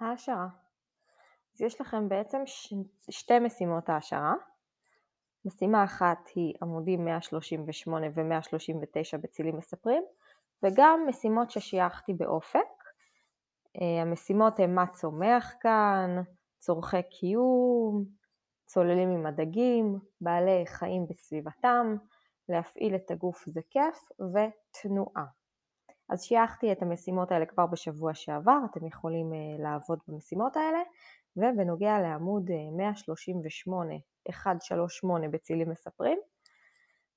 העשרה. אז יש לכם בעצם ש... שתי משימות העשרה. משימה אחת היא עמודים 138 ו-139 בצילים מספרים, וגם משימות ששייכתי באופק. אה, המשימות הן מה צומח כאן, צורכי קיום, צוללים עם הדגים, בעלי חיים בסביבתם, להפעיל את הגוף זה כיף ותנועה. אז שייכתי את המשימות האלה כבר בשבוע שעבר, אתם יכולים אה, לעבוד במשימות האלה, ובנוגע לעמוד 138, אה, 138 בצילים מספרים,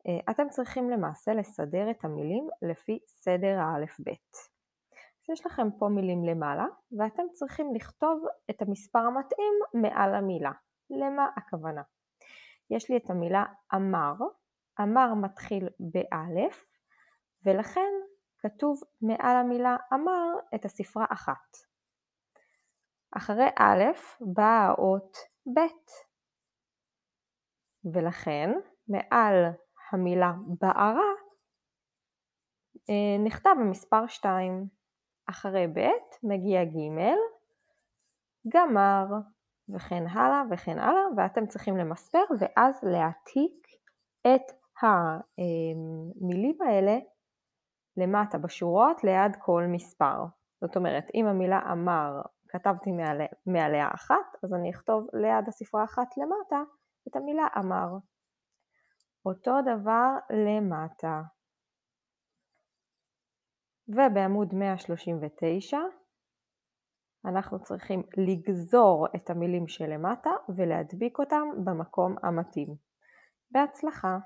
אה, אתם צריכים למעשה לסדר את המילים לפי סדר האלף-בית. אז יש לכם פה מילים למעלה, ואתם צריכים לכתוב את המספר המתאים מעל המילה. למה הכוונה? יש לי את המילה אמר, אמר מתחיל באלף, ולכן כתוב מעל המילה אמר את הספרה אחת. אחרי א' באה האות ב', ולכן מעל המילה בערה אה, נכתב המספר 2. אחרי ב' מגיע ג', גמר, וכן הלאה וכן הלאה, ואתם צריכים למספר ואז להעתיק את המילים האלה למטה בשורות ליד כל מספר. זאת אומרת, אם המילה אמר כתבתי מעליה, מעליה אחת, אז אני אכתוב ליד הספרה אחת למטה את המילה אמר. אותו דבר למטה. ובעמוד 139 אנחנו צריכים לגזור את המילים שלמטה ולהדביק אותם במקום המתאים. בהצלחה!